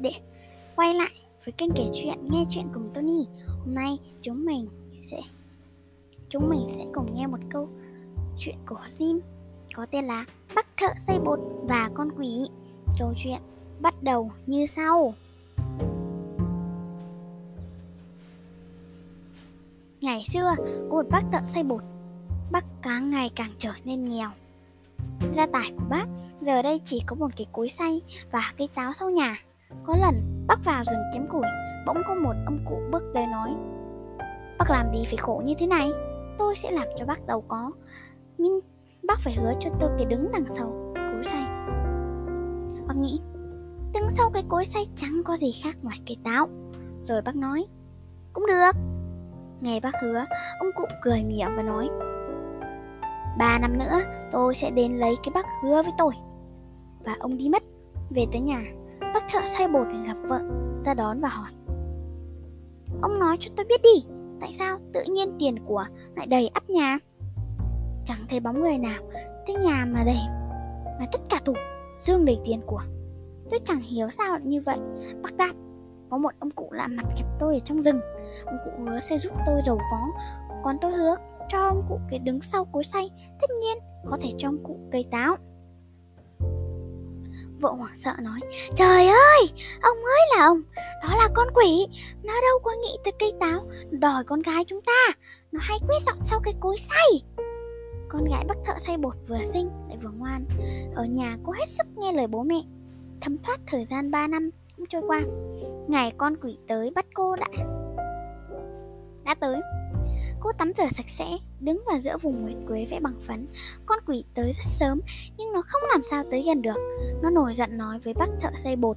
để quay lại với kênh kể chuyện nghe chuyện cùng Tony. Hôm nay chúng mình sẽ chúng mình sẽ cùng nghe một câu chuyện của Jim có tên là bác thợ xây bột và con quỷ. Câu chuyện bắt đầu như sau. Ngày xưa, có một bác thợ xây bột. Bác càng ngày càng trở nên nghèo. Gia tài của bác giờ đây chỉ có một cái cối xay và cây táo sau nhà. Có lần bác vào rừng chém củi, bỗng có một ông cụ bước tới nói Bác làm gì phải khổ như thế này? Tôi sẽ làm cho bác giàu có. Nhưng bác phải hứa cho tôi cái đứng đằng sau cối xay. Bác nghĩ, đứng sau cái cối xay chẳng có gì khác ngoài cây táo. Rồi bác nói, cũng được. Nghe bác hứa, ông cụ cười mỉa và nói, Ba năm nữa tôi sẽ đến lấy cái bác hứa với tôi Và ông đi mất Về tới nhà Bác thợ say bột gặp vợ, Ra đón và hỏi. Ông nói cho tôi biết đi, Tại sao tự nhiên tiền của lại đầy ắp nhà? Chẳng thấy bóng người nào Thế nhà mà đầy, Mà tất cả tủ dương đầy tiền của. Tôi chẳng hiểu sao lại như vậy. Bác đáp, Có một ông cụ lạ mặt gặp tôi ở trong rừng. Ông cụ hứa sẽ giúp tôi giàu có. Còn tôi hứa cho ông cụ cái đứng sau cối xay, Tất nhiên có thể cho ông cụ cây táo. Vợ hoảng sợ nói Trời ơi, ông ơi là ông Đó là con quỷ Nó đâu có nghĩ tới cây táo Đòi con gái chúng ta Nó hay quét dọn sau cái cối xay. Con gái bác thợ xay bột vừa xinh lại vừa ngoan Ở nhà cô hết sức nghe lời bố mẹ Thấm thoát thời gian 3 năm cũng trôi qua. Ngày con quỷ tới bắt cô đã Đã tới. Cô tắm rửa sạch sẽ, đứng vào giữa vùng nguyệt quế vẽ bằng phấn. Con quỷ tới rất sớm, nhưng nó không làm sao tới gần được. Nó nổi giận nói với bác thợ xây bột.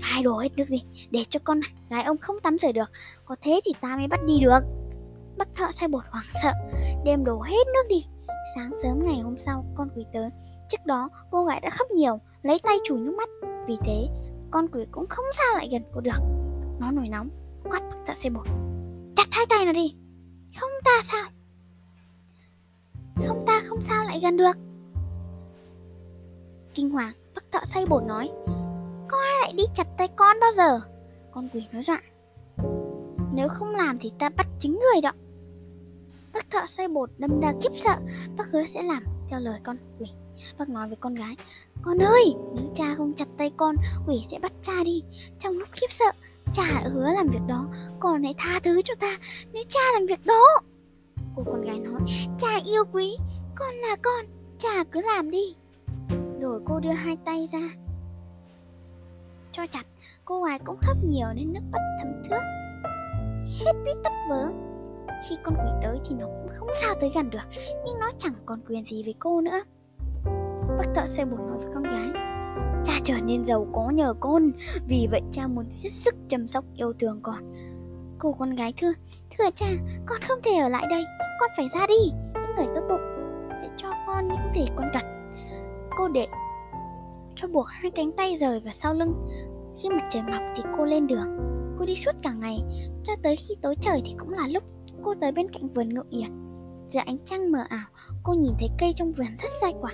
Phải đổ hết nước gì, để cho con gái ông không tắm rửa được. Có thế thì ta mới bắt đi được. Bác thợ xây bột hoảng sợ, đem đổ hết nước đi. Sáng sớm ngày hôm sau, con quỷ tới. Trước đó, cô gái đã khóc nhiều, lấy tay chùi nước mắt. Vì thế, con quỷ cũng không sao lại gần cô được. Nó nổi nóng, quát bác thợ xây bột. Chặt hai tay nó đi, không ta sao? Không ta không sao lại gần được. Kinh hoàng Bác thợ say bột nói, Có ai lại đi chặt tay con bao giờ? Con quỷ nói dọa, Nếu không làm thì ta bắt chính người đó. Bác thợ say bột đâm ra kiếp sợ, Bác hứa sẽ làm theo lời con quỷ. Bác nói với con gái, Con ơi, nếu cha không chặt tay con, Quỷ sẽ bắt cha đi. Trong lúc khiếp sợ Cha đã hứa làm việc đó Con hãy tha thứ cho ta, Nếu cha làm việc đó. Cô con gái nói, Cha yêu quý, Con là con, Cha cứ làm đi. Rồi cô đưa hai tay ra, Cho chặt. Cô gái cũng khóc nhiều nên nước mắt thấm thước Hết biết tất vớ. Khi con quỷ tới thì nó cũng không sao tới gần được, Nhưng nó chẳng còn quyền gì với cô nữa. Bác thợ xe bột nói với con gái. Cha trở nên giàu có nhờ con. Vì vậy cha muốn hết sức chăm sóc yêu thương con. Cô con gái thưa Thưa cha, con không thể ở lại đây. Con phải ra đi. Những người tốt bụng Sẽ cho con những gì con cần. Cô để cho buộc hai cánh tay rời vào sau lưng. Khi mặt trời mọc thì cô lên đường. Cô đi suốt cả ngày. Cho tới khi tối trời thì cũng là lúc Cô tới bên cạnh vườn ngự yển. Giữa ánh trăng mờ ảo, cô nhìn thấy cây trong vườn rất sai quả.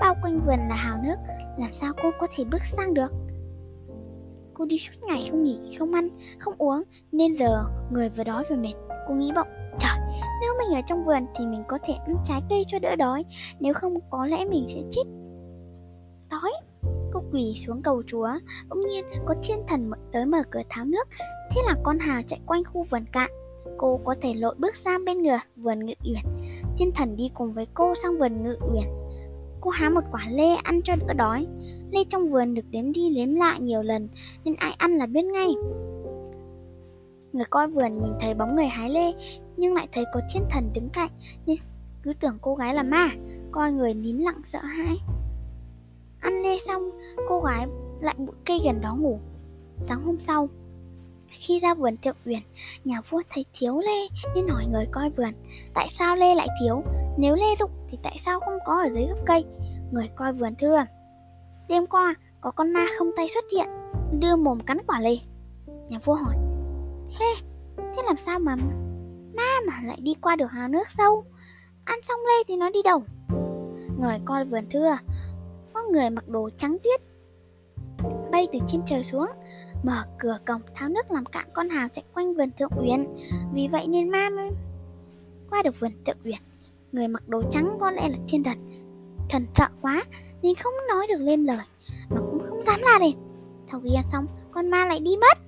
Bao quanh vườn là hào nước, làm sao cô có thể bước sang được? Cô đi suốt ngày không nghỉ, không ăn, không uống, nên giờ người vừa đói vừa mệt. Cô nghĩ bụng, trời, nếu mình ở trong vườn thì mình có thể ăn trái cây cho đỡ đói, nếu không có lẽ mình sẽ chết. Đói, cô quỳ xuống cầu chúa, bỗng nhiên có thiên thần tới mở cửa tháo nước, thế là con hào chạy quanh khu vườn cạn cô có thể lội bước sang bên ngựa vườn ngự uyển. Thiên thần đi cùng với cô sang vườn ngự uyển. Cô há một quả lê ăn cho đỡ đói. Lê trong vườn được đếm đi đếm lại nhiều lần, nên ai ăn là biết ngay. Người coi vườn nhìn thấy bóng người hái lê, nhưng lại thấy có thiên thần đứng cạnh, nên cứ tưởng cô gái là ma, coi người nín lặng sợ hãi. Ăn lê xong, cô gái lại bụi cây gần đó ngủ. Sáng hôm sau khi ra vườn thượng uyển, nhà vua thấy thiếu lê nên hỏi người coi vườn, tại sao lê lại thiếu? Nếu lê rụng thì tại sao không có ở dưới gốc cây? Người coi vườn thưa, đêm qua có con ma không tay xuất hiện, đưa mồm cắn quả lê. Nhà vua hỏi, thế, thế làm sao mà ma mà lại đi qua được hào nước sâu? Ăn xong lê thì nó đi đâu? Người coi vườn thưa, có người mặc đồ trắng tuyết bay từ trên trời xuống mở cửa cổng, tháo nước làm cạn con hào chạy quanh vườn thượng uyển. Vì vậy nên ma mới qua được vườn thượng uyển. Người mặc đồ trắng có lẽ là thiên thần. Thần sợ quá, nên không nói được lên lời, mà cũng không dám la lên. Sau khi ăn xong, con ma lại đi mất.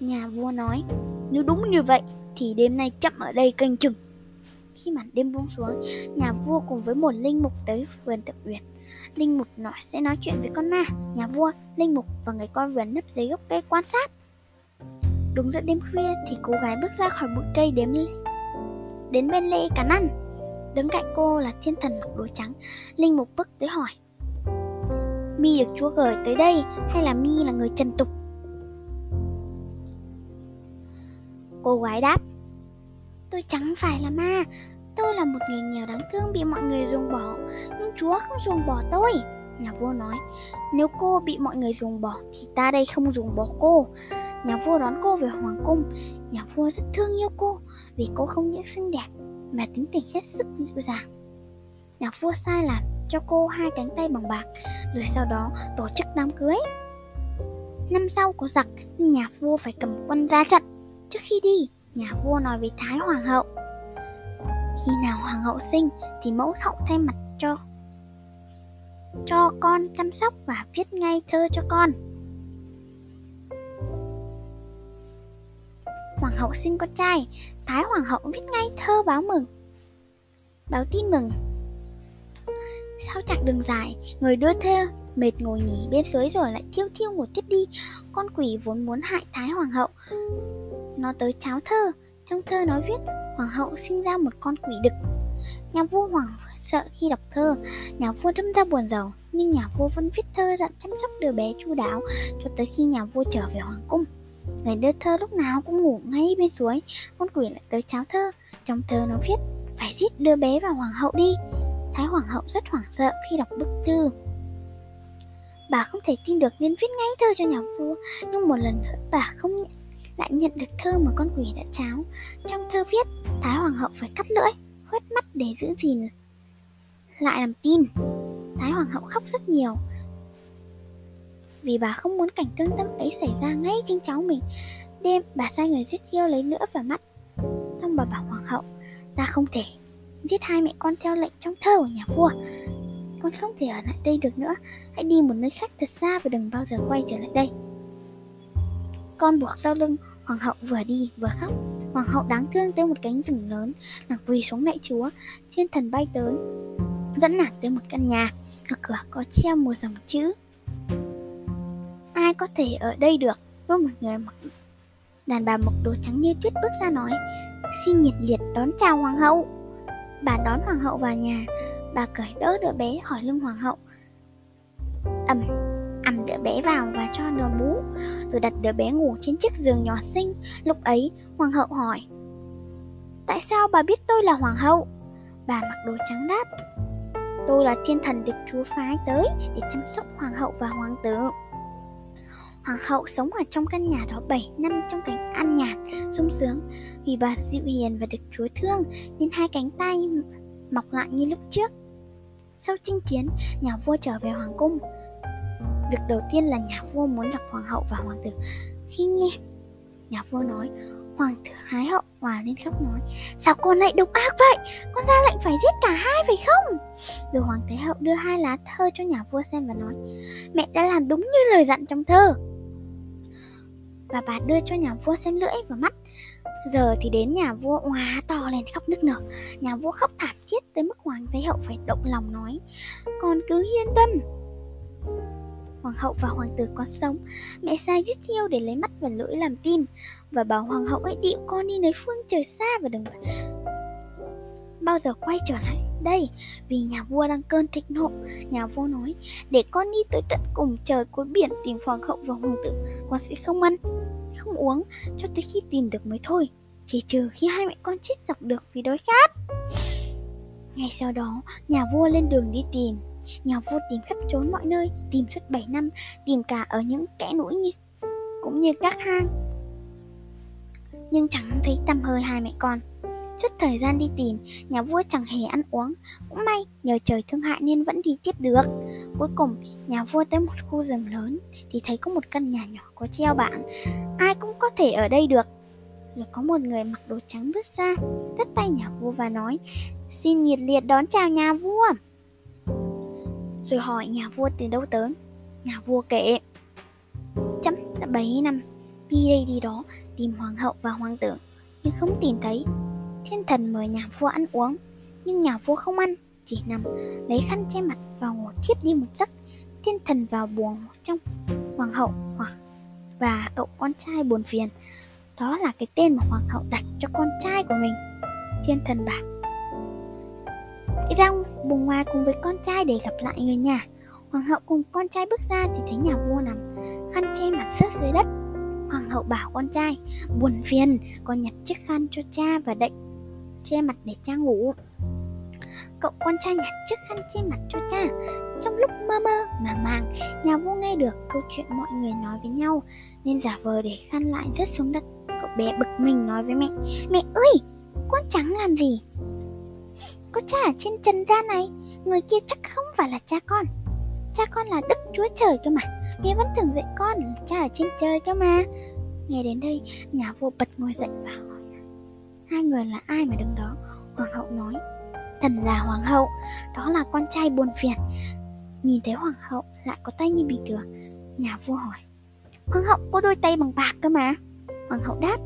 Nhà vua nói, nếu đúng như vậy, thì đêm nay chậm ở đây canh chừng khi màn đêm buông xuống, nhà vua cùng với một linh mục tới vườn tự uyển. Linh mục nói sẽ nói chuyện với con ma. Nhà vua, linh mục và người con vườn nấp dưới gốc cây quan sát. Đúng giữa đêm khuya thì cô gái bước ra khỏi bụi cây đến đến bên lễ cắn ăn. Đứng cạnh cô là thiên thần mặc đồ trắng. Linh mục bước tới hỏi, mi được chúa gửi tới đây hay là mi là người trần tục? Cô gái đáp tôi chẳng phải là ma. Tôi là một người nghèo đáng thương bị mọi người ruồng bỏ. Nhưng chúa không ruồng bỏ tôi, nhà vua nói. Nếu cô bị mọi người ruồng bỏ, thì ta đây không ruồng bỏ cô. Nhà vua đón cô về hoàng cung. Nhà vua rất thương yêu cô, vì cô không những xinh đẹp, mà tính tình hết sức dịu dàng. Nhà vua sai làm, cho cô hai cánh tay bằng bạc, rồi sau đó tổ chức đám cưới. Năm sau có giặc nhà vua phải cầm quân ra trận trước khi đi nhà vua nói với thái hoàng hậu, khi nào hoàng hậu sinh thì mẫu hậu thay mặt cho cho con chăm sóc và viết ngay thơ cho con. Hoàng hậu sinh con trai, thái hoàng hậu viết ngay thơ báo mừng. Báo tin mừng. Sau chặng đường dài, người đưa thơ mệt ngồi nghỉ bên suối rồi lại thiêu thiêu ngủ tiếp đi. Con quỷ vốn muốn hại thái hoàng hậu nó tới cháo thơ. Trong thơ nó viết, hoàng hậu sinh ra một con quỷ đực. Nhà vua hoàng sợ khi đọc thơ. Nhà vua đâm ra buồn giàu nhưng nhà vua vẫn viết thơ dặn chăm sóc đứa bé chu đáo cho tới khi nhà vua trở về hoàng cung. Người đưa thơ lúc nào cũng ngủ ngay bên suối, con quỷ lại tới cháo thơ. Trong thơ nó viết, phải giết đứa bé và hoàng hậu đi. Thái hoàng hậu rất hoảng sợ khi đọc bức thư. Bà không thể tin được nên viết ngay thơ cho nhà vua, nhưng một lần nữa bà không lại nhận được thơ mà con quỷ đã cháo trong thơ viết, thái hoàng hậu phải cắt lưỡi khuyết mắt để giữ gìn. Lại làm tin, thái hoàng hậu khóc rất nhiều. Vì bà không muốn cảnh tương tâm ấy xảy ra ngay chính cháu mình đêm bà sai người giết thiêu lấy lửa và mắt. Xong bà bảo hoàng hậu, ta không thể giết hai mẹ con theo lệnh trong thơ của nhà vua. Con không thể ở lại đây được nữa. Hãy đi một nơi khác thật xa và đừng bao giờ quay trở lại đây con buộc sau lưng. Hoàng hậu vừa đi, vừa khóc. Hoàng hậu đáng thương tới một cánh rừng lớn. Nàng quỳ xuống lạy chúa. Thiên thần bay tới, dẫn nàng tới một căn nhà. Ở cửa có treo một dòng chữ. Ai có thể ở đây được? Với một người mặc đàn bà mặc đồ trắng như tuyết bước ra nói, xin nhiệt liệt đón chào hoàng hậu. Bà đón hoàng hậu vào nhà. Bà cởi đỡ đứa bé khỏi lưng hoàng hậu. Ầm bé vào và cho nó bú rồi đặt đứa bé ngủ trên chiếc giường nhỏ xinh. Lúc ấy hoàng hậu hỏi tại sao bà biết tôi là hoàng hậu? Bà mặc đồ trắng đáp tôi là thiên thần được chúa phái tới để chăm sóc hoàng hậu và hoàng tử Hoàng hậu sống ở trong căn nhà đó 7 năm trong cảnh an nhàn, sung sướng. Vì bà dịu hiền và được chúa thương Nên hai cánh tay mọc lại như lúc trước. Sau chinh chiến, nhà vua trở về hoàng cung. Việc đầu tiên là nhà vua muốn gặp hoàng hậu và hoàng tử. Khi nghe nhà vua nói, Hoàng tử hái hậu hòa lên khóc nói Sao con lại độc ác vậy? Con ra lệnh phải giết cả hai phải không? Rồi hoàng thái hậu đưa hai lá thơ cho nhà vua xem và nói, Mẹ đã làm đúng như lời dặn trong thơ. Và bà đưa cho nhà vua xem lưỡi và mắt. Giờ thì đến nhà vua hòa to lên khóc nức nở. Nhà vua khóc thảm thiết tới mức hoàng thái hậu phải động lòng nói, Con cứ yên tâm hoàng hậu và hoàng tử còn sống mẹ sai giết thiêu để lấy mắt và lưỡi làm tin. Và bảo hoàng hậu hãy điệu con đi nơi phương trời xa và đừng bao giờ quay trở lại đây? Vì nhà vua đang cơn thịnh nộ. Nhà vua nói, để con đi tới tận cùng trời cuối biển tìm hoàng hậu và hoàng tử. Con sẽ không ăn, không uống, cho tới khi tìm được mới thôi. Chỉ trừ khi hai mẹ con chết dọc được vì đói khát. Ngay sau đó, nhà vua lên đường đi tìm. Nhà vua tìm khắp trốn mọi nơi, tìm suốt 7 năm, tìm cả ở những kẽ núi như cũng như các hang. Nhưng chẳng thấy tăm hơi hai mẹ con. Suốt thời gian đi tìm, nhà vua chẳng hề ăn uống. Cũng may, nhờ trời thương hại nên vẫn đi tiếp được. Cuối cùng, nhà vua tới một khu rừng lớn thì thấy có một căn nhà nhỏ có treo bảng. Ai cũng có thể ở đây được. Rồi có một người mặc đồ trắng bước ra, tất tay nhà vua và nói Xin nhiệt liệt đón chào nhà vua. Rồi hỏi nhà vua từ đâu tới. Nhà vua kể, Chấm đã bảy năm đi đây đi đó tìm hoàng hậu và hoàng tử, nhưng không tìm thấy. Thiên thần mời nhà vua ăn uống, nhưng nhà vua không ăn, chỉ nằm lấy khăn che mặt và ngủ thiếp đi một giấc. Thiên thần vào buồng trong hoàng hậu hoàng và cậu con trai buồn phiền. Đó là cái tên mà hoàng hậu đặt cho con trai của mình. Thiên thần bảo hãy ra bùng ngoài cùng với con trai để gặp lại người nhà. Hoàng hậu cùng con trai bước ra thì thấy nhà vua nằm khăn che mặt rớt dưới đất. Hoàng hậu bảo con trai, Buồn phiền, Con nhặt chiếc khăn cho cha và đậy Che mặt để cha ngủ. Cậu con trai nhặt chiếc khăn che mặt cho cha. Trong lúc mơ mơ, màng màng, Nhà vua nghe được câu chuyện mọi người nói với nhau Nên giả vờ để khăn lại rất xuống đất. Cậu bé bực mình nói với mẹ Mẹ ơi, con trắng làm gì. Có cha ở trên trần gian này, Người kia chắc không phải là cha con. Cha con là Đức Chúa Trời cơ mà. Mẹ vẫn tưởng dạy con là cha ở trên trời cơ mà. Nghe đến đây, Nhà vua bật ngồi dậy và hỏi. Hai người là ai mà đứng đó? Hoàng hậu nói. Thần là hoàng hậu, Đó là con trai buồn phiền. Nhìn thấy hoàng hậu, lại có tay như bình thường Nhà vua hỏi. Hoàng hậu có đôi tay bằng bạc cơ mà? Hoàng hậu đáp.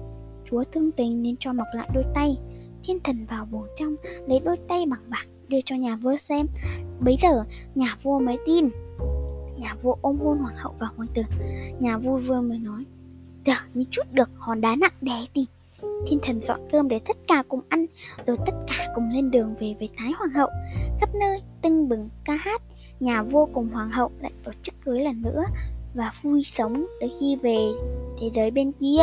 Chúa thương tình nên cho mọc lại đôi tay. Thiên thần vào buồng trong, Lấy đôi tay bằng bạc đưa cho nhà vua xem. Bấy giờ, nhà vua mới tin. Nhà vua ôm hôn hoàng hậu và hoàng tử. Nhà vua vừa mới nói, Giờ như chút được hòn đá nặng đè tìm Thiên thần dọn cơm để tất cả cùng ăn, Rồi tất cả cùng lên đường về với Thái Hoàng hậu. Khắp nơi tưng bừng ca hát, Nhà vua cùng hoàng hậu lại tổ chức cưới lần nữa Và vui sống tới khi về thế giới bên kia.